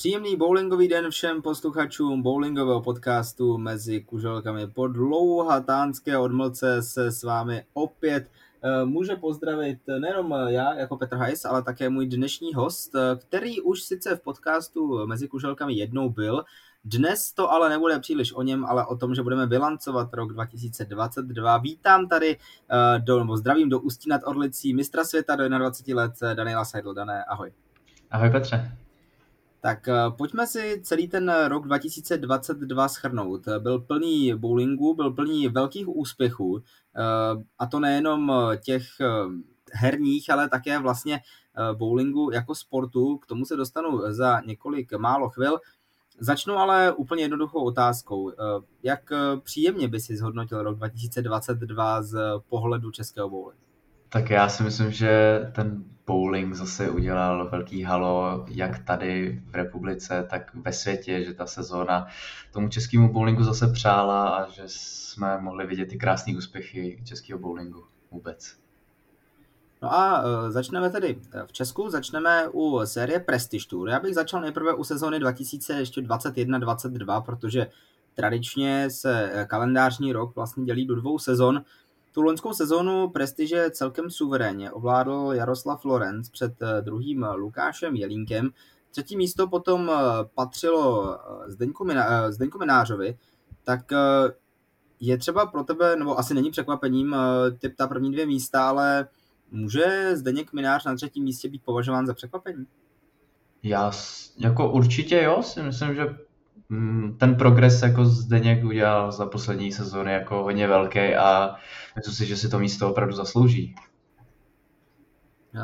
Příjemný bowlingový den všem posluchačům bowlingového podcastu mezi kuželkami. Po dlouhatánské odmlce se s vámi opět eh, může pozdravit nejenom já jako Petr Hajs, ale také můj dnešní host, eh, který už sice v podcastu mezi kuželkami jednou byl, dnes to ale nebude příliš o něm, ale o tom, že budeme bilancovat rok 2022. Vítám tady, eh, do, nebo zdravím do Ústí nad Orlicí mistra světa do 21 let Daniela Seidl. Dané, ahoj. Ahoj Petře. Tak eh, pojďme si celý ten rok 2022 schrnout. Byl plný bowlingu, byl plný velkých úspěchů eh, a to nejenom těch eh, herních, ale také vlastně bowlingu jako sportu. K tomu se dostanu za několik málo chvil. Začnu ale úplně jednoduchou otázkou. Jak příjemně by si zhodnotil rok 2022 z pohledu českého bowlingu? Tak já si myslím, že ten bowling zase udělal velký halo jak tady v republice, tak ve světě, že ta sezóna tomu českému bowlingu zase přála a že jsme mohli vidět ty krásné úspěchy českého bowlingu vůbec. No a uh, začneme tedy v Česku, začneme u série Prestige Tour. Já bych začal nejprve u sezóny 2021-22, protože tradičně se kalendářní rok vlastně dělí do dvou sezon. Tu loňskou sezónu prestiže celkem suverénně ovládl Jaroslav Florenc před eh, druhým Lukášem Jelínkem. Třetí místo potom eh, patřilo eh, Zdeňku, Miná, Zdeňku Minářovi. Tak je třeba pro tebe, nebo asi není překvapením, typ ta první dvě místa, ale může Zdeněk Minář na třetím místě být považován za překvapení? Já jako určitě jo, si myslím, že ten progres jako Zdeněk udělal za poslední sezóny jako hodně velký a myslím si, že si to místo opravdu zaslouží.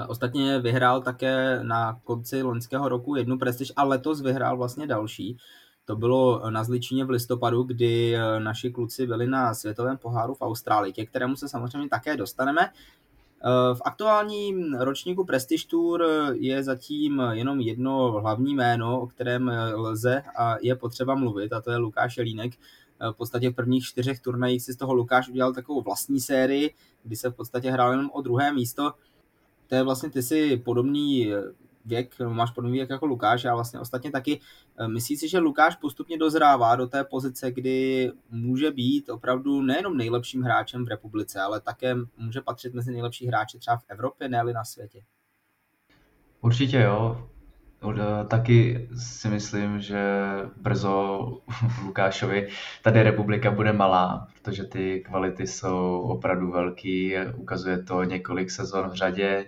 Ostatně vyhrál také na konci loňského roku jednu prestiž a letos vyhrál vlastně další. To bylo na Zličině v listopadu, kdy naši kluci byli na světovém poháru v Austrálii, ke kterému se samozřejmě také dostaneme. Eh, v aktuálním ročníku Prestige Tour je zatím jenom jedno hlavní jméno, o kterém lze a je potřeba mluvit, a to je Lukáš Jelínek. Eh, v podstatě v prvních čtyřech turnajích si z toho Lukáš udělal takovou vlastní sérii, kdy se v podstatě hrál jenom o druhé místo. To je vlastně ty si podobný věk, máš podobný věk jako Lukáš a vlastně ostatně taky. Eh, myslíš si, že Lukáš postupně dozrává do té pozice, kdy může být opravdu nejenom nejlepším hráčem v republice, ale také může patřit mezi nejlepší hráče třeba v Evropě, ne na světě? Určitě jo. Eh, taky si myslím, že brzo Lukášovi tady republika bude malá, protože ty kvality jsou opravdu velký, ukazuje to několik sezon v řadě,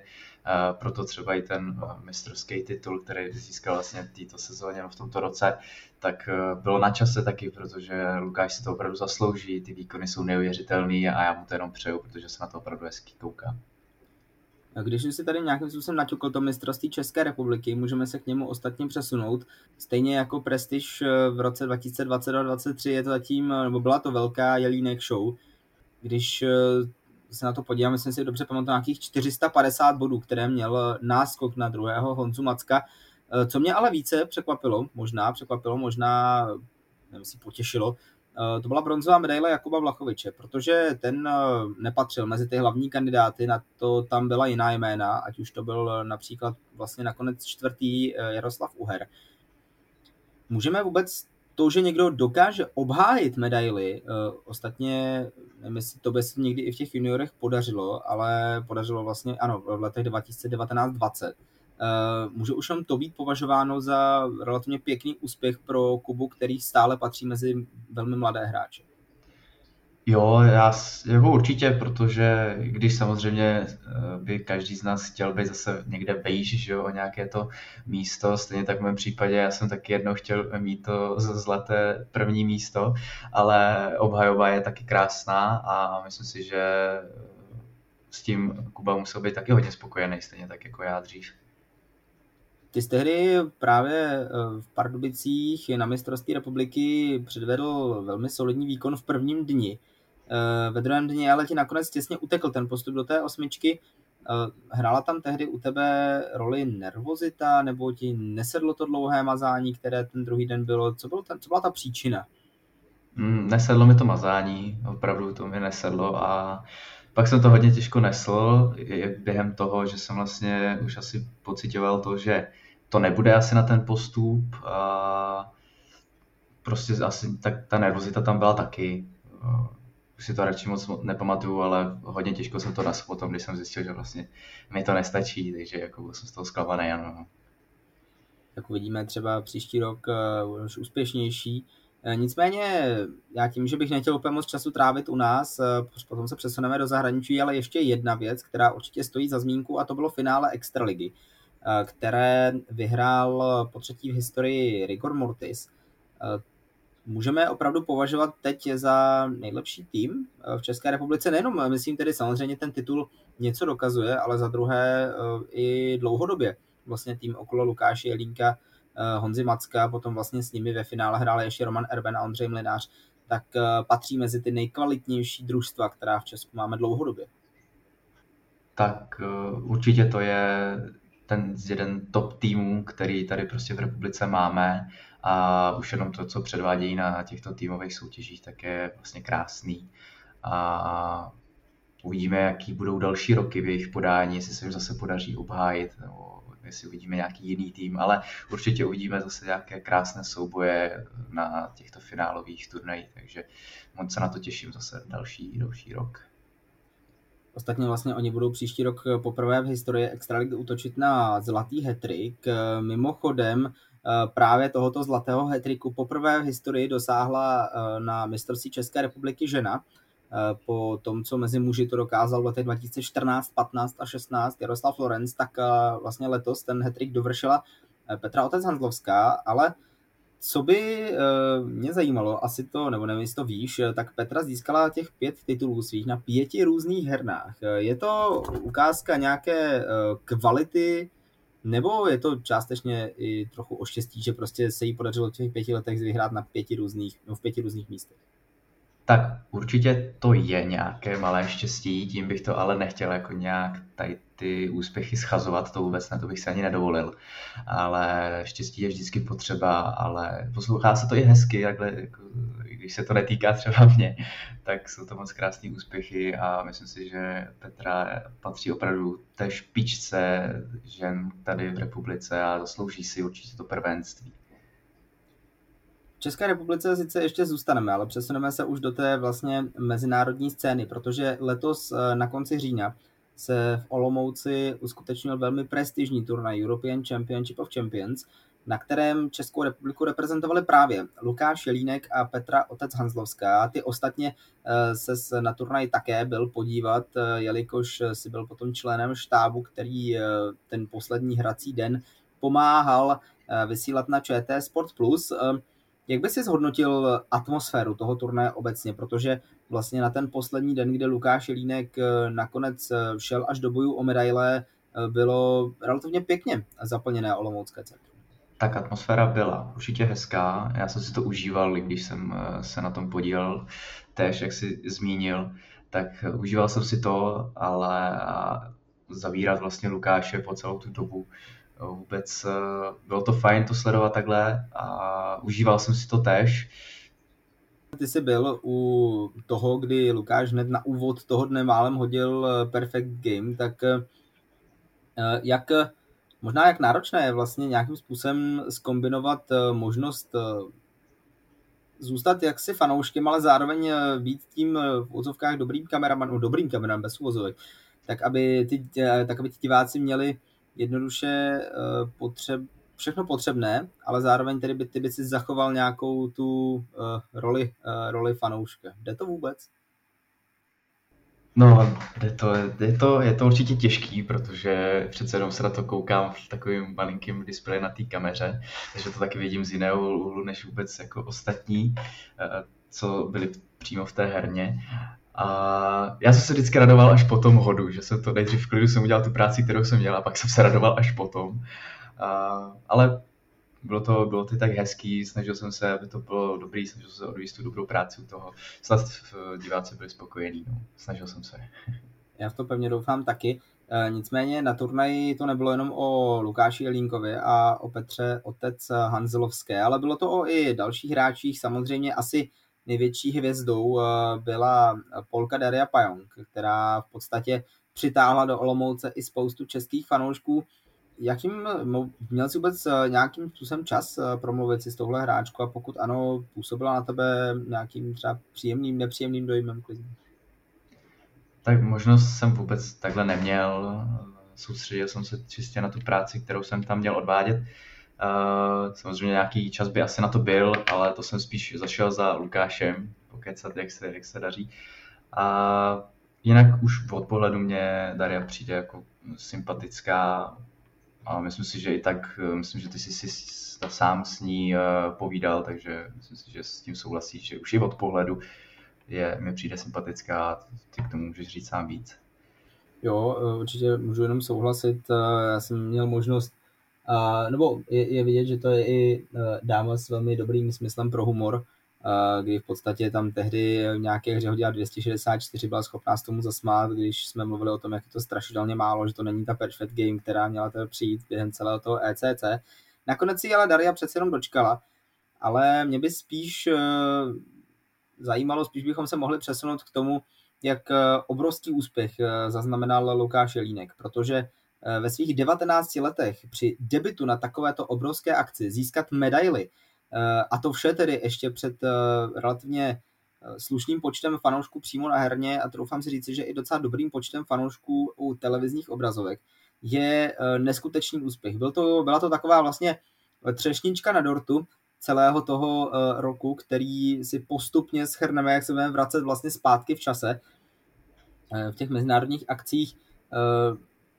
proto třeba i ten eh, mistrovský titul, který získal vlastně této sezóně no v tomto roce, tak eh, bylo na čase taky, protože Lukáš si to opravdu zaslouží, ty výkony jsou neuvěřitelné a já mu to jenom přeju, protože se na to opravdu hezky kouká. Když si tady nějakým způsobem naťukl to mistrovství České republiky, můžeme se k němu ostatně přesunout. Stejně jako Prestiž eh, v roce 2022-2023 je to zatím, nebo byla to velká Jelínek show. Když se na to podívám, myslím si dobře pamatuju, nějakých 450 bodů, které měl náskok na druhého Honzu Macka. Eh, co mě ale více překvapilo, možná překvapilo, možná nevím, si potěšilo, eh, to byla bronzová medaile Jakuba Vlachoviče, protože ten eh, nepatřil mezi ty hlavní kandidáty, na to tam byla jiná jména, ať už to byl například vlastně nakonec čtvrtý Jaroslav Uher. Můžeme vůbec to, že někdo dokáže obhájit medaily, uh, ostatně, nevím, jestli to by se někdy i v těch juniorech podařilo, ale podařilo vlastně, ano, v letech 2019-20. Uh, eh, může už jenom to být považováno za relativně pěkný úspěch pro Kubu, který stále patří mezi velmi mladé hráče. Jo, já jako určitě, protože když samozřejmě eh, by každý z nás chtěl být zase někde vejš, že jo, o nějaké to místo, stejně tak v mém případě já jsem taky jednou chtěl mít to zlaté první místo, ale obhajoba je taky krásná a myslím si, že s tím Kuba musel být taky hodně spokojený, stejně tak jako já dřív. Ty jsi tehdy právě eh, v Pardubicích na mistrovství republiky předvedl velmi solidní výkon v prvním dni. Ve druhém dni, ale ti nakonec těsně utekl ten postup do té osmičky. Hrála tam tehdy u tebe roli nervozita, nebo ti nesedlo to dlouhé mazání, které ten druhý den bylo? Co, bylo ta, co byla ta příčina? Mm, nesedlo mi to mazání, opravdu to mi nesedlo a pak jsem to hodně těžko nesl, během toho, že jsem vlastně už asi pocitoval to, že to nebude asi na ten postup a prostě asi tak ta nervozita tam byla taky. Už si to radši moc nepamatuju, ale hodně těžko jsem to nesl potom, když jsem zjistil, že vlastně mi to nestačí, takže jako byl jsem z toho zklamaný, ano. Tak uvidíme třeba příští rok uh, už úspěšnější. Eh, nicméně já tím, že bych nechtěl úplně moc času trávit u nás, eh, potom se přesuneme do zahraničí, ale ještě jedna věc, která určitě stojí za zmínku a to bylo finále Extraligy, které vyhrál po třetí v historii Rigor Mortis. Můžeme opravdu považovat teď za nejlepší tým v České republice, nejenom, myslím tedy samozřejmě ten titul něco dokazuje, ale za druhé i dlouhodobě. Vlastně tým okolo Lukáše Jelínka Eh, Honzi Macka, potom vlastně s nimi ve finále hráli ještě Roman Erben a Ondřej Mlinář, tak eh, patří mezi ty nejkvalitnější družstva, která v Česku máme dlouhodobě. Tak eh, určitě to je ten jeden top týmů, který tady prostě v republice máme a už jenom to, co předvádějí na těchto týmových soutěžích, tak je vlastně krásný. A uvidíme, jaký budou další roky v jejich podání, jestli se jim zase podaří obhájit nebo jestli uvidíme nějaký jiný tým, ale určitě uvidíme zase nějaké krásné souboje na těchto finálových turnajích, takže moc se na to těším zase další, další rok. Ostatně vlastně oni budou příští rok poprvé v historii Extraligy útočit na zlatý hetrik. Mimochodem právě tohoto zlatého hetriku poprvé v historii dosáhla na mistrovství České republiky žena, Eh, po tom, co mezi muži to dokázal v letech 2014, 15 a 16 Jaroslav Florenc, tak eh, vlastně letos ten hetrik dovršila eh, Petra Otec Hanzlovská, ale co by mě zajímalo, asi to, nebo nevím, jestli to víš, tak Petra získala těch pět titulů svých na pěti různých hernách. Je to ukázka nějaké kvality, nebo je to částečně i trochu o štěstí, že prostě se jí podařilo v těch pěti letech vyhrát na pěti různých, no v pěti různých místech? Tak určitě to je nějaké malé štěstí, tím bych to ale nechtěl jako nějak tady ty úspěchy schazovat, to vůbec ne, to bych se ani nedovolil. Ale štěstí je vždycky potřeba, ale poslouchá se to i hezky, takhle, jako, když se to netýká třeba mě, tak jsou to moc krásné úspěchy a myslím si, že Petra patří opravdu té špičce žen tady v republice a zaslouží si určitě to prvenství. V České republice sice ještě zůstaneme, ale přesuneme se už do té vlastně mezinárodní scény, protože letos eh, na konci října se v Olomouci uskutečnil velmi prestižní turnaj European Championship of Champions, na kterém Českou republiku reprezentovali právě Lukáš Jelínek a Petra Otec Hanzlovská. Ty ostatně eh, se na turnaj také byl podívat, eh, jelikož si byl potom členem štábu, který ten poslední hrací den pomáhal vysílat na ČT Sport Plus. Jak by si zhodnotil atmosféru toho turnaje obecně, protože vlastně na ten poslední den, kde Lukáš Jelínek eh, nakonec eh, šel až do bojů o medaile, eh, bylo relativně pěkně zaplněné Olomoucké centrum. Tak atmosféra byla určitě hezká, já jsem si to užíval, když jsem se na tom podílel, též, jak jsi zmínil, tak užíval jsem si to, ale zavírat vlastně Lukáše po celou tu dobu Vůbec bylo to fajn to sledovat takhle a užíval jsem si to tež. Ty jsi byl u toho, kdy Lukáš hned na úvod toho dne málem hodil eh, Perfect Game, tak eh, jak možná jak náročné je vlastně nějakým způsobem skombinovat možnost zůstat jaksi fanouškem, ale zároveň být tím v úzovkách dobrým kameramanem, no dobrým kameramanem bez uvozovek, tak aby, ty, tak aby ti diváci měli jednoduše uh, potřeb, všechno potřebné, ale zároveň tedy by ty by si zachoval nějakou tu uh, roli, uh, roli fanouška. Jde to vůbec? No, je to, je, to, je to určitě těžký, protože přece jenom se na to koukám v takovým malinkým displeji na té kameře, takže to taky vidím z jiného úhlu než vůbec jako ostatní, co byli přímo v té herně. A já jsem se vždycky radoval až po tom hodu, že jsem to nejdřív v klidu jsem udělal tu práci, kterou jsem měl a pak jsem se radoval až potom. Ale bylo to, bylo to tak hezký, snažil jsem se, aby to bylo dobrý, snažil jsem se odvíst tu dobrou práci u toho. Snad diváci byli spokojení, no. snažil jsem se. Já v to pevně doufám taky. E, nicméně na turnaji to nebylo jenom o Lukáši Jelínkovi a o Petře Otec Hanzelovské, ale bylo to o i dalších hráčích. Samozřejmě asi největší hvězdou e, byla Polka Daria Pajong, která v podstatě přitáhla do Olomouce i spoustu českých fanoušků. Jakým měl jsi vůbec e, nějakým způsobem čas promluvit si s touhle hráčkou a pokud ano, působila na tebe nějakým třeba příjemným, nepříjemným dojmem klidně? Tak možnost jsem vůbec takhle neměl. Soustředil jsem se čistě na tu práci, kterou jsem tam měl odvádět. Samozřejmě nějaký čas by asi na to byl, ale to jsem spíš zašel za Lukášem, pokecat, jak se, jak se daří. A jinak už od pohledu mě Daria přijde jako sympatická a myslím si, že i tak, myslím, že ty jsi si sám s ní povídal, takže myslím si, že s tím souhlasíš, že už i od pohledu je, mi přijde sympatická, ty k tomu můžeš říct sám víc. Jo, určitě můžu jenom souhlasit. Já jsem měl možnost, nebo je, je vidět, že to je i dáma s velmi dobrým smyslem pro humor, kdy v podstatě tam tehdy v nějaké hře hodila 264 byla schopná s tomu zasmát, když jsme mluvili o tom, jak je to strašidelně málo, že to není ta perfect game, která měla teda přijít během celého toho ECC. Nakonec si ale Daria přece jenom dočkala, ale mě by spíš zajímalo, spíš bychom se mohli přesunout k tomu, jak eh, obrovský úspěch eh, zaznamenal Lukáš Jelínek, protože eh, ve svých 19 letech při debitu na takovéto obrovské akci získat medaily, a to vše tedy ještě před relativně slušným počtem fanoušků přímo na herně a troufám si říct, že i docela dobrým počtem fanoušků u televizních obrazovek, je neskutečný úspěch. Byl to, byla to taková vlastně třešnička na dortu, celého toho roku, který si postupně schrneme, jak se budeme vracet vlastně zpátky v čase v těch mezinárodních akcích.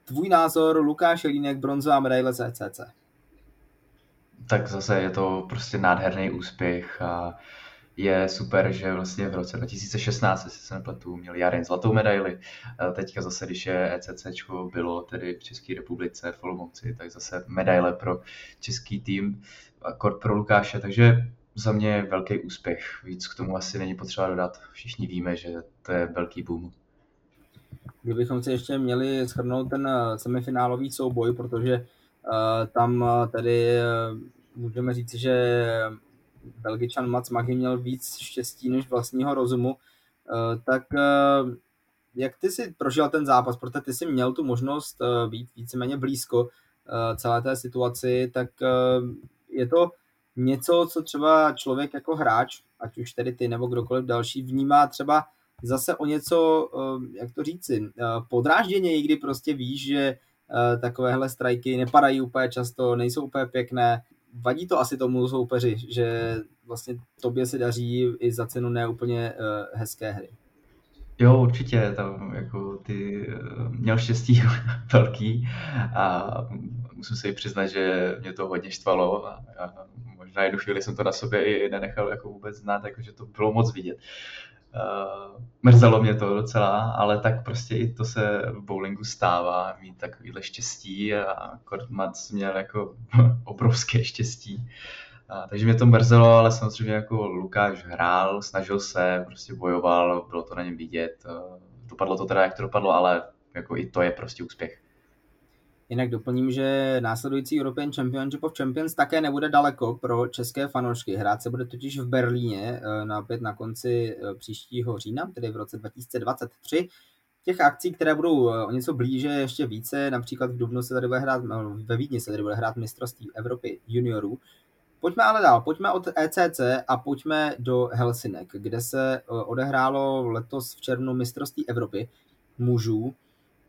Tvůj názor, Lukáš Jelínek, bronzová medaile CCC. Tak zase je to prostě nádherný úspěch a je super, že vlastně v roce 2016, jestli se nepletu, měl Jaren zlatou medaili. Teďka zase, když je ECC bylo tedy v České republice v Olomouci, tak zase medaile pro český tým kort pro Lukáše, takže za mě velký úspěch. Víc k tomu asi není potřeba dodat. Všichni víme, že to je velký boom. Kdybychom si ještě měli shrnout ten semifinálový souboj, protože tam uh, tedy uh, můžeme říct, že Belgičan Mats Magy měl víc štěstí než vlastního rozumu, tak jak ty si prožil ten zápas, protože ty si měl tu možnost být víceméně blízko celé té situaci, tak je to něco, co třeba člověk jako hráč, ať už tedy ty nebo kdokoliv další, vnímá třeba zase o něco, eh, jak to říci, eh, podrážděně, kdy prostě víš, že eh, takovéhle strajky nepadají úplně často, nejsou úplně pěkné. Vadí to asi tomu soupeři, že vlastně tobě se daří i za cenu neúplně hezké hry. Jo, určitě, tam jako ty měl štěstí velký a musím se i přiznat, že mě to hodně štvalo a, a možná jednu chvíli jsem to na sobě i nenechal jako vůbec znát, jakože to bylo moc vidět. Uh, mrzelo mě to docela, ale tak prostě i to se v bowlingu stává, mít takovýhle štěstí a Kortmac měl jako obrovské štěstí. A, takže mě to mrzelo, ale samozřejmě jako Lukáš hrál, snažil se, prostě bojoval, bylo to na něm vidět. Dopadlo to teda, jak to dopadlo, ale jako i to je prostě úspěch. Jinak doplním, že následující European Championship of Champions také nebude daleko pro české fanoušky. Hrát se bude totiž v Berlíně eh, na opět na konci eh, příštího října, tedy v roce 2023. Těch akcí, které budou eh, o něco blíže, ještě více, například v Dubnu se tady bude hrát, ve Vídni se tady bude hrát mistrovství Evropy juniorů. Pojďme ale dál, pojďme od ECC a pojďme do Helsinek, kde se odehrálo letos v červnu mistrovství Evropy mužů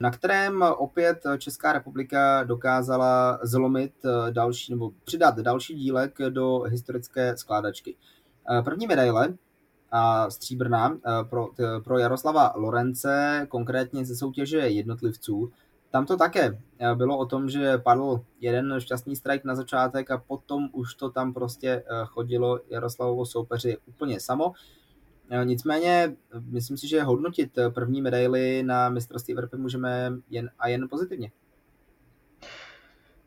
na kterém opět Česká republika dokázala zlomit eh, další nebo přidat další dílek do historické skládačky. Eh, první medaile a stříbrná eh, pro, pro Jaroslava Lorence, konkrétně ze soutěže jednotlivců. Tam to také bylo o tom, že padl jeden šťastný strike na začátek a potom už to tam prostě chodilo Jaroslavovo soupeři úplně samo. Eh, nicméně, myslím si, že hodnotit eh, první medaily na mistrovství Evropy můžeme jen a jen pozitivně.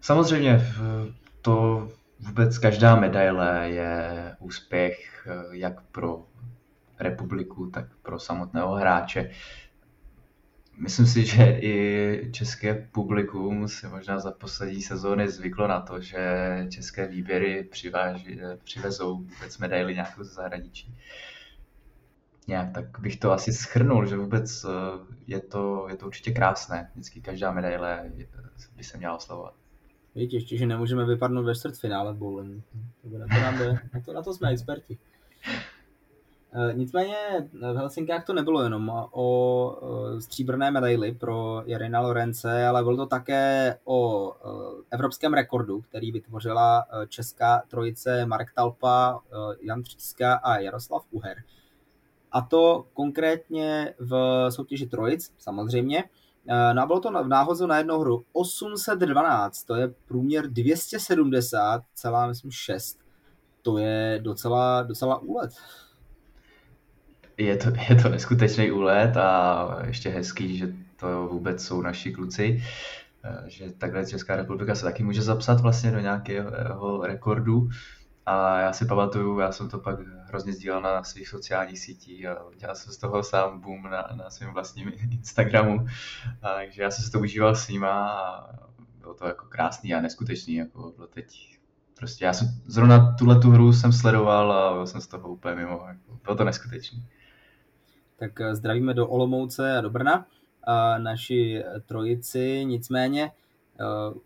Samozřejmě, to vůbec každá medaile je úspěch eh, jak pro republiku, tak pro samotného hráče. Myslím si, že i české publikum se možná za poslední sezóny zvyklo na to, že české výběry přiváží, přivezou vůbec medaily nějakou ze zahraničí. Nějak tak bych to asi schrnul, že vůbec eh, je to, je to určitě krásné. Vždycky každá medaile by se měla oslavovat. Víte, ještě, že nemůžeme vypadnout ve čtvrtfinále v bowlingu. To na to, nám jde. Na to, na to jsme experti. E, nicméně v Helsinkách to nebylo jenom o e, stříbrné medaily pro Jarina Lorence, ale bylo to také o evropském rekordu, který vytvořila česká trojice Marek Talpa, Jan Tříska a Jaroslav Uher. A to konkrétně v soutěži trojic, samozřejmě, Eh, no a bylo to v náhozu na jednu hru 812, to je průměr 270, celá myslím 6. To je docela, docela úlet. Je to, je to neskutečný úlet a ještě hezký, že to vůbec jsou naši kluci, eh, že takhle Česká republika se taky může zapsat vlastně do nějakého rekordu. A já si pamatuju, já jsem to pak hrozně sdílel na svých sociálních sítích a dělal jsem z toho sám boom na, na svém vlastním Instagramu. A, takže já jsem si to užíval s nima a bylo to jako krásný a neskutečný. Jako bylo teď prostě já jsem zrovna tuhle tu hru jsem sledoval a byl jsem z toho úplně mimo. Jako, bylo to neskutečný. Tak eh, zdravíme do Olomouce a do Brna a naši trojici, nicméně eh,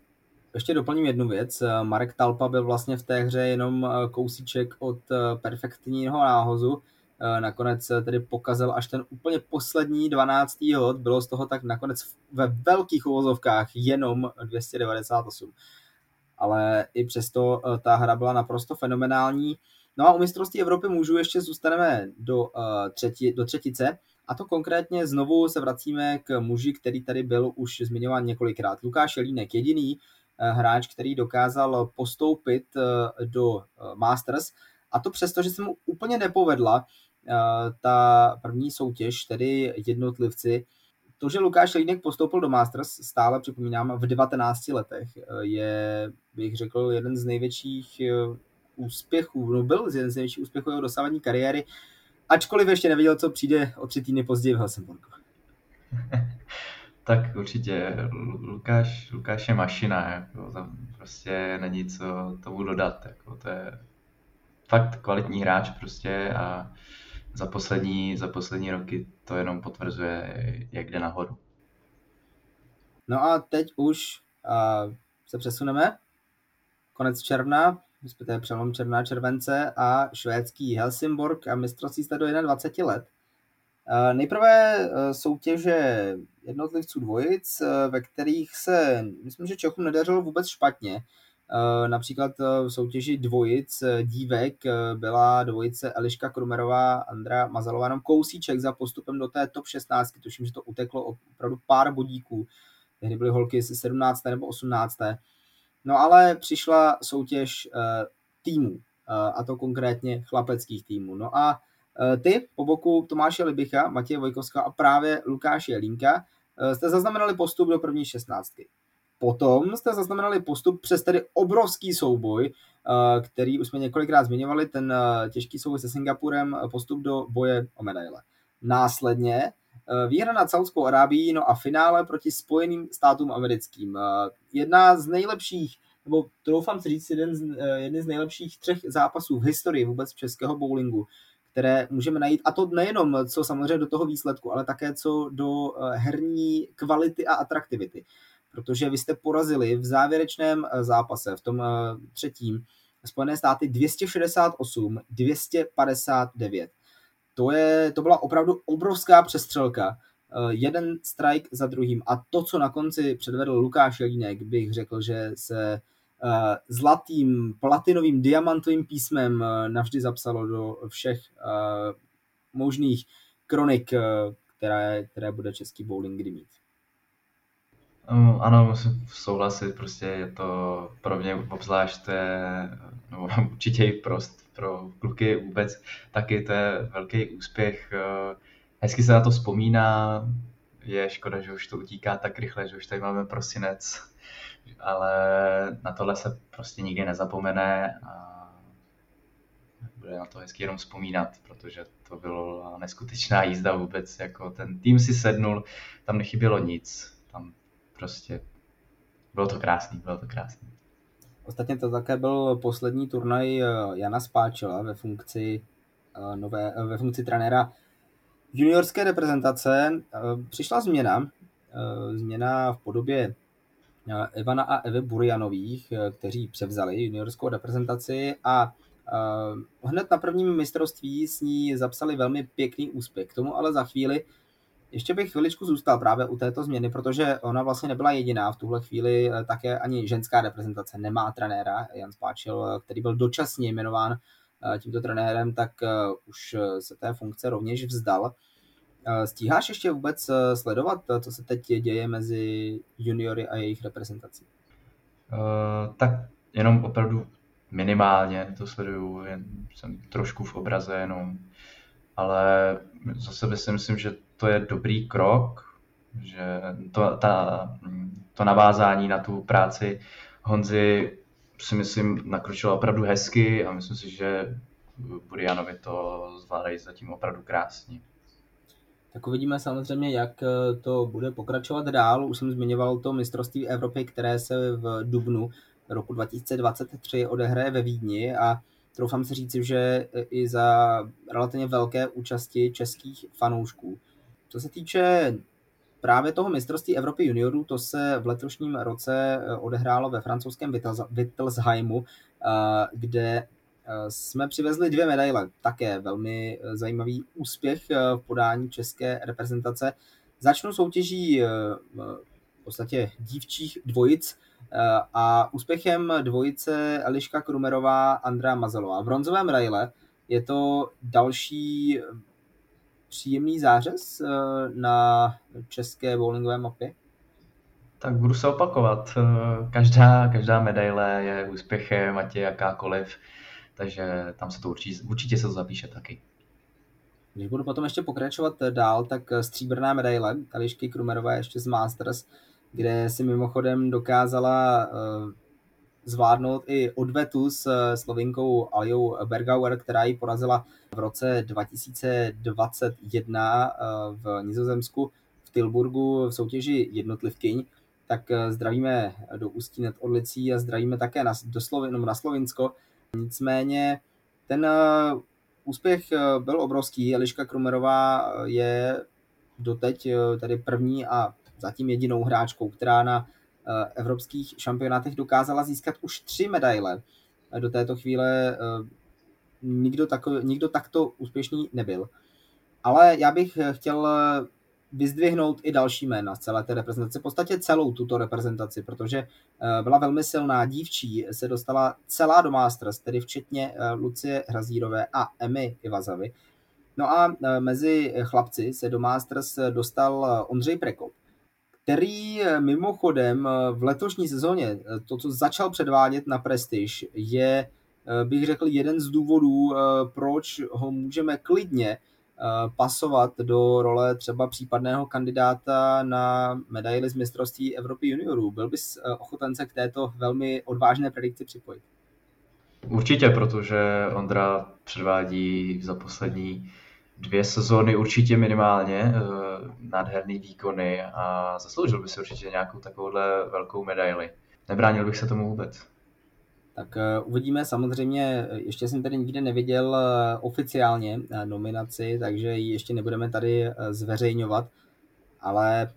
ještě doplním jednu věc. Marek Talpa byl vlastně v té hře jenom eh, kousíček od eh, perfektního náhozu. Eh, nakonec tedy pokazil až ten úplně poslední 12. hod. Bylo z toho tak nakonec ve velkých uvozovkách jenom 298. Ale i přesto ta hra byla naprosto fenomenální. No a u mistrovství Evropy můžu ještě zůstaneme do, třetí, do třetice. A to konkrétně znovu se vracíme k muži, který tady byl už zmiňován několikrát. Lukáš Jelínek, jediný, Eh, hráč, který dokázal postoupit eh, do eh, Masters a to přesto, že se mu úplně nepovedla ta první soutěž, tedy jednotlivci. To, že Lukáš Línek postoupil do Masters, stále připomínám, v 19 letech, je, bych řekl, jeden z největších úspěchů, no byl jeden z největších úspěchů jeho dosávání kariéry, ačkoliv ještě nevěděl, co přijde o tři týdny později v Helsinborgu. Tak určitě Lukáš, Lukáš je mašina, jako, tam prostě není co tomu dodat. Jako, to je fakt kvalitní hráč prostě a za poslední, za poslední roky to jenom potvrzuje, jak jde nahoru. No a teď už uh, se přesuneme. Konec června, respektive přelom června července a švédský Helsingborg a mistrovství jste do 21 let. Uh, nejprve uh, soutěže jednotlivců dvojic, eh, ve kterých se, myslím, že Čechům nedařilo vůbec špatně. Eh, například eh, v soutěži dvojic dívek byla dvojice Eliška Krumerová, Andra Mazalová, jenom kousíček za postupem do té top 16, tuším, že to uteklo opravdu pár bodíků. Tehdy byly holky z 17. nebo 18. No ale přišla soutěž týmů, a to konkrétně chlapeckých týmů. No a ty po boku Tomáše Libicha, Matěje Vojkovská a právě Lukáše Jelínka Eh, jste zaznamenali postup do první šestnáctky. Potom jste zaznamenali postup přes tedy obrovský souboj, eh, který už jsme několikrát zmiňovali, ten eh, těžký souboj se Singapurem, postup do boje o medaile. Následně výhra nad Saudskou Arábií, no a finále proti Spojeným státům americkým. Jedna z nejlepších, nebo doufám si říct, jeden z, jeden z nejlepších třech zápasů v historii vůbec českého bowlingu které můžeme najít, a to nejenom co samozřejmě do toho výsledku, ale také co do eh, herní kvality a atraktivity. Protože vy jste porazili v závěrečném eh, zápase, v tom eh, třetím, Spojené státy 268, 259. To, je, to byla opravdu obrovská přestřelka. Jeden strike za druhým. A to, co na konci předvedl Lukáš Jelínek, bych řekl, že se zlatým, platinovým, diamantovým písmem eh, navždy zapsalo do všech eh, možných kronik, které, které bude český bowling kdy mít. Um, ano, musím souhlasit, prostě je to pro mě obzvlášť, to je, no, určitě i prost pro kluky vůbec, taky to je velký úspěch. Hezky se na to vzpomíná, je škoda, že už to utíká tak rychle, že už tady máme prosinec, ale na tohle se prostě nikdy nezapomene a bude na to hezky jenom vzpomínat, protože to byla neskutečná jízda vůbec, jako ten tým si sednul, tam nechybělo nic, tam prostě bylo to krásný, bylo to krásný. Ostatně to také byl poslední turnaj eh, Jana Spáčela ve funkci, eh, nové, eh, ve funkci trenéra juniorské reprezentace. Přišla změna, změna v podobě Ivana a Evy Burjanových, kteří převzali juniorskou reprezentaci a hned na prvním mistrovství s ní zapsali velmi pěkný úspěch. K tomu ale za chvíli ještě bych chviličku zůstal právě u této změny, protože ona vlastně nebyla jediná. V tuhle chvíli eh, také ani ženská reprezentace nemá trenéra. Jan Spáčil, eh, který byl dočasně jmenován eh, tímto trenérem, tak už se té funkce rovněž vzdal. Stíháš ještě vůbec sledovat, co se teď děje mezi juniory a jejich reprezentací? Uh, tak jenom opravdu minimálně to sleduju, jen jsem trošku v obraze jenom, ale za sebe si myslím, že to je dobrý krok, že to, ta, to navázání na tu práci Honzy si myslím nakročilo opravdu hezky a myslím si, že Burianovi to zvládají zatím opravdu krásně. Tak uvidíme samozřejmě, jak to bude pokračovat dál. Už jsem zmiňoval to mistrovství Evropy, které se v Dubnu roku 2023 odehraje ve Vídni a troufám si říci, že i za relativně velké účasti českých fanoušků. Co se týče právě toho mistrovství Evropy juniorů, to se v letošním roce eh, odehrálo ve francouzském Wittelsheimu, eh, kde eh, jsme přivezli dvě medaile. Také velmi zajímavý úspěch v podání české reprezentace. Začnu soutěží v podstatě dívčích dvojic a úspěchem dvojice Eliška Krumerová, Andrea Mazelová. V bronzové medaile je to další příjemný zářez eh, na české bowlingové mapě? Tak budu se opakovat. Eh, každá, každá medaile je úspěchem, ať je jakákoliv, takže tam se to určitě, určitě se to zapíše taky. Když budu potom ještě pokračovat dál, tak stříbrná medaile Elišky Krumerové ještě z Masters, kde si mimochodem dokázala eh, zvládnout i odvetu s slovinkou Aljou Bergauer, která ji porazila v roce 2021 eh, v Nizozemsku v Tilburgu v soutěži jednotlivkyň. Tak eh, zdravíme do Ústí nad Orlicí a zdravíme také na, do Slovin, na Slovinsko. Nicméně ten úspěch byl obrovský. Eliška Krumerová je doteď tady první a zatím jedinou hráčkou, která na Eh, evropských šampionátech dokázala získat už tři medaile. Eh, do této chvíle eh, nikdo, takový, nikdo takto úspěšný nebyl. Ale já bych chtěl vyzdvihnout i další jména z celé té reprezentace, v podstatě celou tuto reprezentaci, protože byla velmi silná. Dívčí se dostala celá do Masters, tedy včetně Lucie Hrazírové a Emmy Ivazavy. No a mezi chlapci se do Masters dostal Ondřej Prekop, který eh, mimochodem eh, v letošní sezóně, eh, to, co začal předvádět na Prestige, je, bych řekl, jeden z důvodů, proč ho můžeme klidně pasovat do role třeba případného kandidáta na medaily z mistrovství Evropy juniorů. Byl bys ochoten se k této velmi odvážné predikci připojit? Určitě, protože Ondra předvádí za poslední dvě sezóny určitě minimálně eh, nádherný výkony a zasloužil by si určitě nějakou takovouhle velkou medaili. Nebránil bych se tomu vůbec. Tak uh, uvidíme. Samozřejmě, ještě jsem tady nikdy neviděl uh, oficiálně nominaci, takže ji ještě nebudeme tady zveřejňovat, ale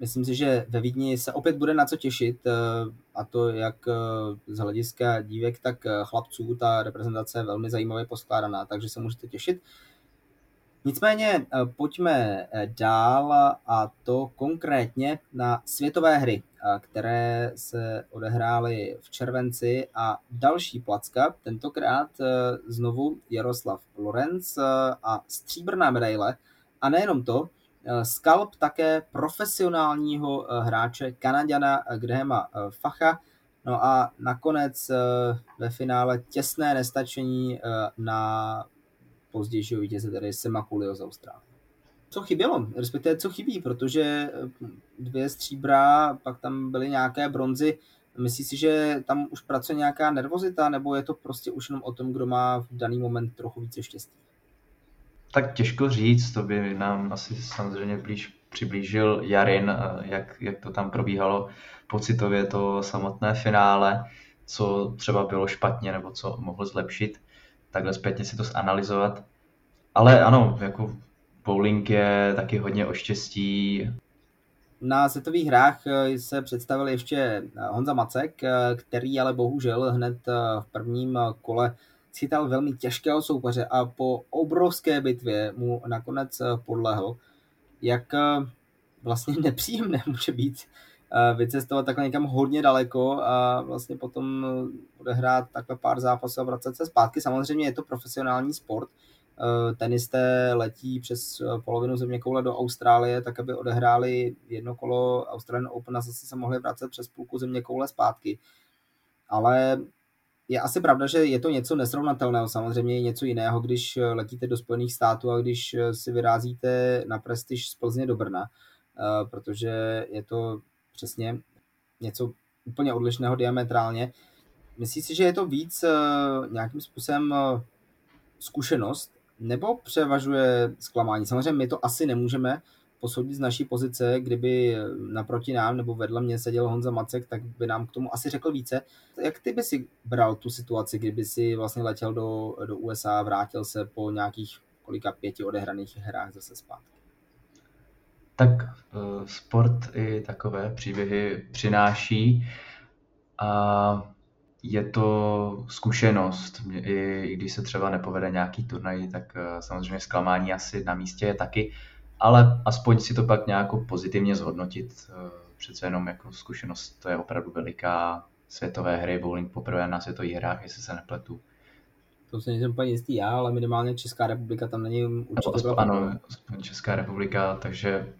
myslím si, že ve Vídni se opět bude na co těšit a to jak z hlediska dívek, tak chlapců, ta reprezentace je velmi zajímavě poskládaná, takže se můžete těšit. Nicméně eh, pojďme eh, dál a to konkrétně na světové hry, eh, které se odehrály v červenci a další placka, tentokrát znovu Jaroslav Lorenz a stříbrná medaile. A nejenom to, skalp také profesionálního hráče Kanaděna Grahama Facha, No a nakonec ve finále těsné nestačení na pozdějšího vítěze, tedy Semakulio z Austrálie. Co chybělo, respektive co chybí, protože dvě stříbra, pak tam byly nějaké bronzy. Myslíš si, že tam už pracuje nějaká nervozita, nebo je to prostě už jenom o tom, kdo má v daný moment trochu více štěstí? Tak těžko říct, to by nám asi samozřejmě blíž přiblížil Jarin, eh, jak, jak to tam probíhalo pocitově to samotné finále, co třeba bylo špatně nebo co mohl zlepšit, takhle zpětně si to zanalizovat. Ale ano, jako bowling je taky hodně o štěstí. Na světových hrách eh, se představil ještě eh, Honza Macek, který ale bohužel hned v prvním kole chytal velmi těžkého soupeře a po obrovské bitvě mu nakonec podlehl. Jak vlastně nepříjemné může být vycestovat takhle někam hodně daleko a vlastně potom odehrát takhle pár zápasů a vracet se zpátky. Samozřejmě je to profesionální sport. Tenisté letí přes polovinu země koule do Austrálie, tak aby odehráli jedno kolo Australian Open a zase se mohli vracet přes půlku země koule zpátky. Ale je asi pravda, že je to něco nesrovnatelného. Samozřejmě je něco jiného, když letíte do Spojených států a když si vyrazíte na prestiž z Plzně do Brna, protože je to přesně něco úplně odlišného diametrálně. Myslíš si, že je to víc nějakým způsobem zkušenost, nebo převažuje zklamání? Samozřejmě my to asi nemůžeme, posoudit z naší pozice, kdyby naproti nám nebo vedle mě seděl Honza Macek, tak by nám k tomu asi řekl více. Jak ty by si bral tu situaci, kdyby si vlastně letěl do, do USA, vrátil se po nějakých kolika pěti odehraných hrách zase zpátky? Tak eh, sport i takové příběhy přináší a je to zkušenost. I když se třeba nepovede nějaký turnaj, tak eh, samozřejmě zklamání asi na místě je taky ale aspoň si to pak nějak pozitivně zhodnotit. Eh, přece jenom jako zkušenost, to je opravdu veliká světové hry, bowling poprvé na světových hrách, jestli se nepletu. To se nejsem úplně jistý já, ale minimálně Česká republika tam není určitě. Aspoň, ano, aspoň Česká republika, takže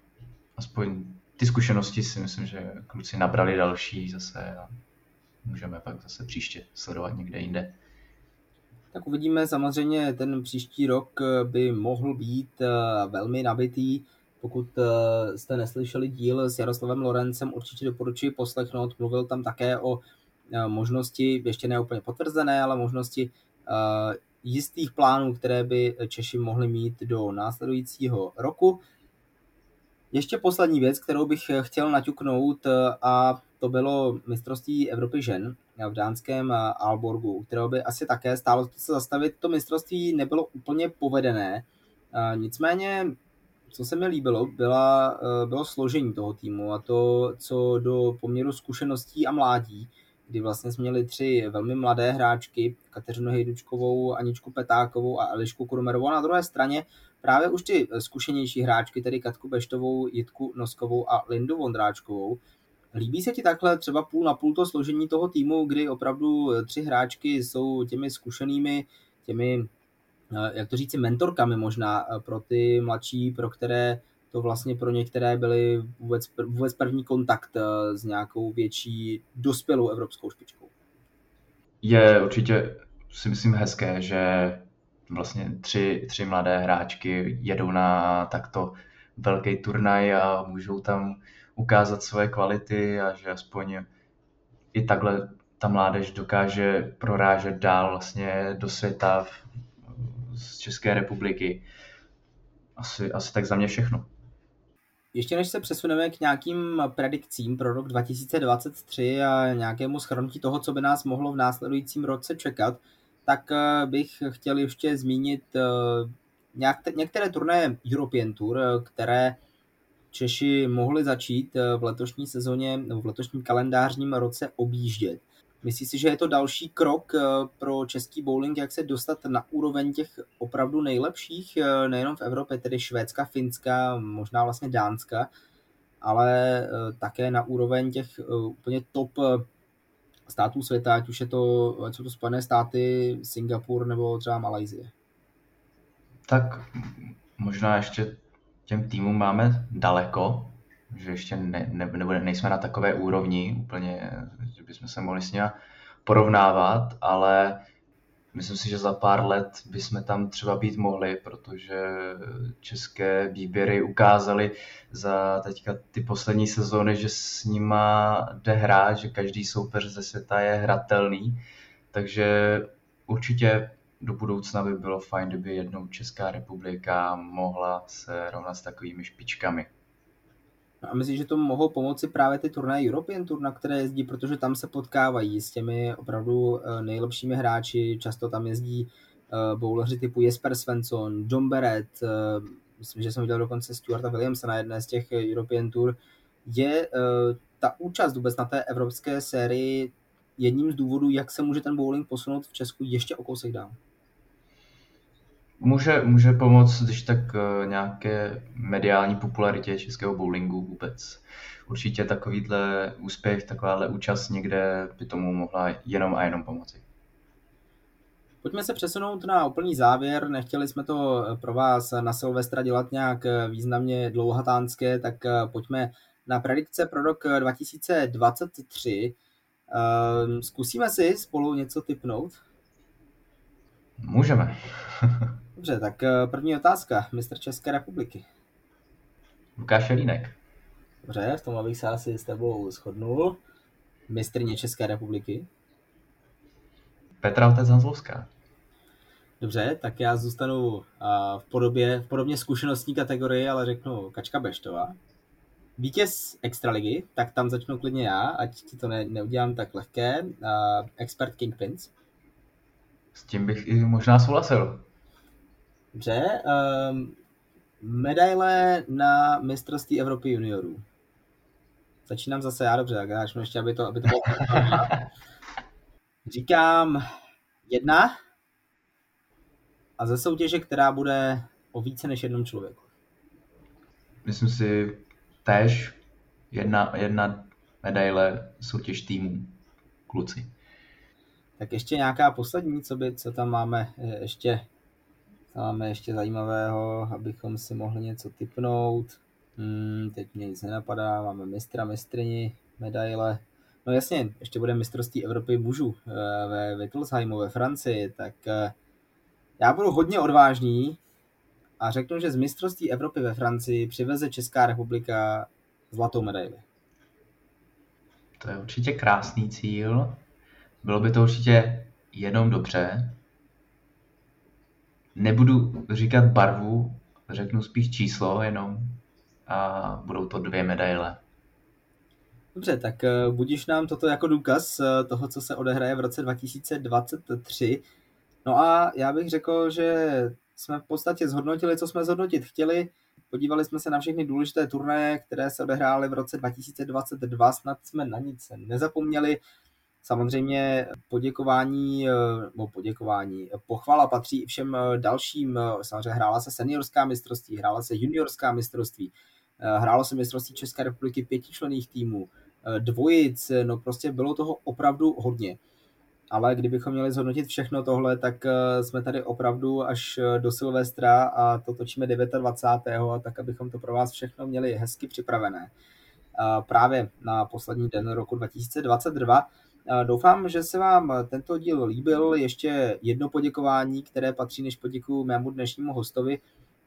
aspoň ty zkušenosti si myslím, že kluci nabrali další zase a můžeme pak zase příště sledovat někde jinde. Tak uvidíme, samozřejmě ten příští rok eh, by mohl být eh, velmi nabitý. Pokud eh, jste neslyšeli díl s Jaroslavem Lorencem, určitě doporučuji poslechnout. Mluvil tam také o možnosti, ještě ne úplně potvrzené, ale možnosti jistých plánů, které by Češi mohli mít do následujícího roku. Ještě poslední věc, kterou bych chtěl naťuknout a to bylo mistrovství Evropy žen v dánském Alborgu, kterého by asi také stálo se zastavit. To mistrovství nebylo úplně povedené, nicméně co se mi líbilo, byla, bylo složení toho týmu a to, co do poměru zkušeností a mládí, kdy vlastně jsme měli tři velmi mladé hráčky, Kateřinu Hejdučkovou, Aničku Petákovou a Elišku Krumerovou. A na druhé straně právě už ty zkušenější hráčky, tedy Katku Beštovou, Jitku Noskovou a Lindu Vondráčkovou, Líbí se ti takhle třeba půl na půl to složení toho týmu, kdy opravdu tři hráčky jsou těmi zkušenými, těmi, eh, jak to říci, mentorkami možná eh, pro ty mladší, pro které to vlastně pro některé byly vůbec, vůbec první kontakt eh, s nějakou větší dospělou evropskou špičkou. Je určitě si myslím hezké, že vlastně tři, tři mladé hráčky jedou na takto velký turnaj a můžou tam ukázat svoje kvality a že aspoň i takhle ta mládež dokáže prorážet dál vlastně do světa v, z České republiky. Asi, asi tak za mě všechno. Ještě než se přesuneme k nějakým predikcím pro rok 2023 a nějakému schrnutí toho, co by nás mohlo v následujícím roce čekat, tak eh, bych chtěl ještě zmínit eh, některé turnaje European Tour, eh, které Češi mohli začít eh, v letošní sezóně, nebo v letošním kalendářním roce objíždět. Myslíš si, že je to další krok eh, pro český bowling, jak se dostat na úroveň těch opravdu nejlepších, eh, nejenom v Evropě, tedy Švédska, Finska, možná vlastně Dánska, ale také na úroveň těch úplně top států světa, ať už je to, ať jsou to Spojené státy, Singapur nebo třeba Malajzie? Tak možná ještě těm týmům máme daleko, že ještě ne, ne, ne, nejsme na takové úrovni úplně, že bychom se mohli s nimi porovnávat, ale myslím si, že za pár let bychom tam třeba být mohli, protože české výběry ukázaly za teďka ty poslední sezóny, že s nima jde hrát, že každý soupeř ze světa je hratelný, takže určitě do budoucna by bylo fajn, kdyby jednou Česká republika mohla se rovnat s takovými špičkami. A myslím, že to mohou pomoci právě ty turnaje European Tour, na které jezdí, protože tam se potkávají s těmi opravdu eh, nejlepšími hráči, často tam jezdí uh, bowleři typu Jesper Svensson, John Barrett, uh, myslím, že jsem viděl dokonce Stuarta Williamsa na jedné z těch European Tour, je ta účast vůbec na té evropské sérii jedním z důvodů, jak se může ten bowling posunout v Česku ještě o kousek dál. Může, může pomoct, když tak eh, nějaké mediální popularitě českého bowlingu vůbec. Určitě takovýhle úspěch, takováhle účast někde by tomu mohla jenom a jenom pomoci. Pojďme se přesunout na úplný závěr. Nechtěli jsme to eh, pro vás na Silvestra dělat nějak eh, významně dlouhatánské, tak pojďme na predikce pro rok 2023. Zkusíme si spolu něco typnout? Můžeme. Dobře, tak eh, první otázka. Mistr České republiky. Lukáš Jelínek. Dobře, v tom abych se asi s tebou shodnul. Mistrně České republiky. Petra Otec Hanzlovská. Dobře, tak já zůstanu v podobě, v podobně zkušenostní kategorii, ale řeknu Kačka Beštová. Vítěz Extraligy, tak tam začnu klidně já, ať ti to ne, neudělám tak lehké. Uh, expert King Prince. S tím bych i možná souhlasil. Dobře. Um, medaile na mistrovství Evropy juniorů. Začínám zase já dobře, tak já ještě, aby to, aby to bylo... Říkám jedna a ze soutěže, která bude o více než jednom člověku. Myslím si též jedna, jedna medaile soutěž týmů kluci. Tak ještě nějaká poslední, co, by, co tam máme ještě co máme ještě zajímavého, abychom si mohli něco typnout. Hmm, teď mě nic nenapadá, máme mistra, mistrini, medaile. No jasně, ještě bude mistrovství Evropy mužů eh, ve Wittelsheimu ve Francii, tak eh, já budu hodně odvážný a řeknu, že z mistrovství Evropy ve Francii přiveze Česká republika zlatou medaili. To je určitě krásný cíl. Bylo by to určitě jenom dobře, Nebudu říkat barvu, řeknu spíš číslo jenom a budou to dvě medaile. Dobře, tak eh, budíš nám toto jako důkaz eh, toho, co se odehraje v roce 2023. No a já bych řekl, že jsme v podstatě zhodnotili, co jsme zhodnotit chtěli. Podívali jsme se na všechny důležité turnaje, které se odehrály v roce 2022, snad jsme na nic nezapomněli. Samozřejmě poděkování, eh, nebo poděkování, pochvala patří i všem eh, dalším. Eh, samozřejmě hrála se seniorská mistrovství, hrála se juniorská mistrovství, hrálo se mistrovství České republiky pětičlených týmů, dvojic, no prostě bylo toho opravdu hodně. Ale kdybychom měli zhodnotit všechno tohle, tak jsme tady opravdu až do Silvestra a to točíme 29. tak abychom to pro vás všechno měli hezky připravené. Právě na poslední den roku 2022 Doufám, že se vám tento díl líbil. Ještě jedno poděkování, které patří než poděkuju mému dnešnímu hostovi,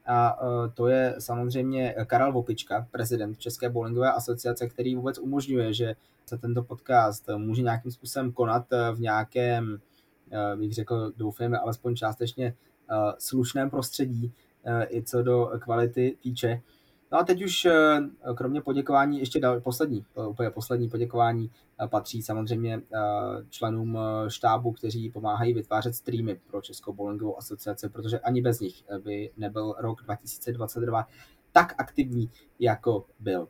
a e, to je samozřejmě Karel Vopička, prezident České bowlingové asociace, který vůbec umožňuje, že se tento podcast může nějakým způsobem konat v nějakém, bych řekl, doufejme, alespoň částečně slušném prostředí, i co do kvality týče. No a teď už eh, kromě poděkování ještě dal, poslední, eh, úplně poslední poděkování eh, patří samozřejmě členům štábu, kteří pomáhají vytvářet streamy pro Českou bowlingovou asociaci, protože ani bez nich by nebyl rok 2022 tak aktivní, jako byl.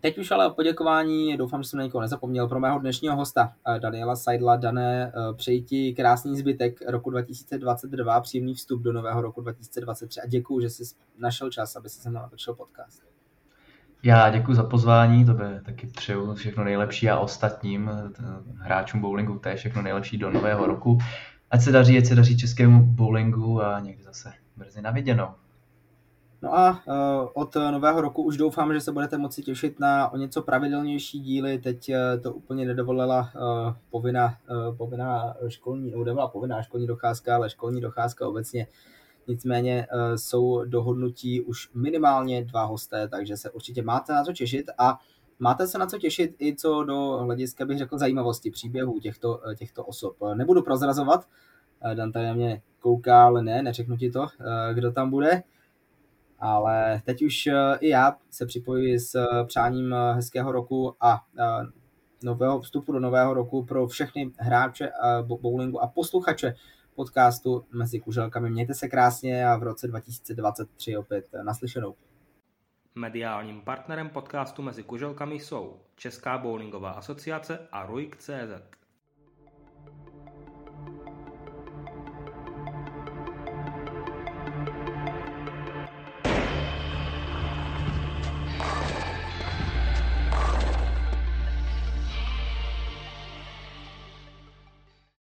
Teď už ale o poděkování, doufám, že jsem na někoho nezapomněl, pro mého dnešního hosta eh, Daniela Seidla. Dané, eh, přeji ti krásný zbytek roku 2022, příjemný vstup do nového roku 2023 a děkuji, že jsi našel čas, aby se se mnou natočil podcast. Já děkuji za pozvání, to by taky přeju všechno nejlepší a ostatním eh, hráčům bowlingu je všechno nejlepší do nového roku. Ať se daří, ať se daří českému bowlingu a někdy zase brzy na viděnou. No a uh, od nového roku už doufám, že se budete moci těšit na o něco pravidelnější díly. Teď uh, to úplně nedovolila povinná, povinná školní, nebo nebyla povinná školní docházka, ale školní docházka obecně. Nicméně jsou dohodnutí už minimálně dva hosté, takže se určitě máte na co těšit a máte se na co těšit i co do hlediska, bych řekl, zajímavosti příběhů těchto, těchto osob. Nebudu prozrazovat, Dan tady na mě kouká, ale ne, neřeknu ti to, kdo tam bude. Ale teď už eh, i já se připojuji s eh, přáním eh, hezkého roku a nového vstupu do nového roku pro všechny hráče bowlingu a posluchače podcastu Mezi kuželkami. Mějte se krásně a v roce 2023 opět naslyšenou. Mediálním partnerem podcastu Mezi kuželkami jsou Česká bowlingová asociace a RUIK.cz.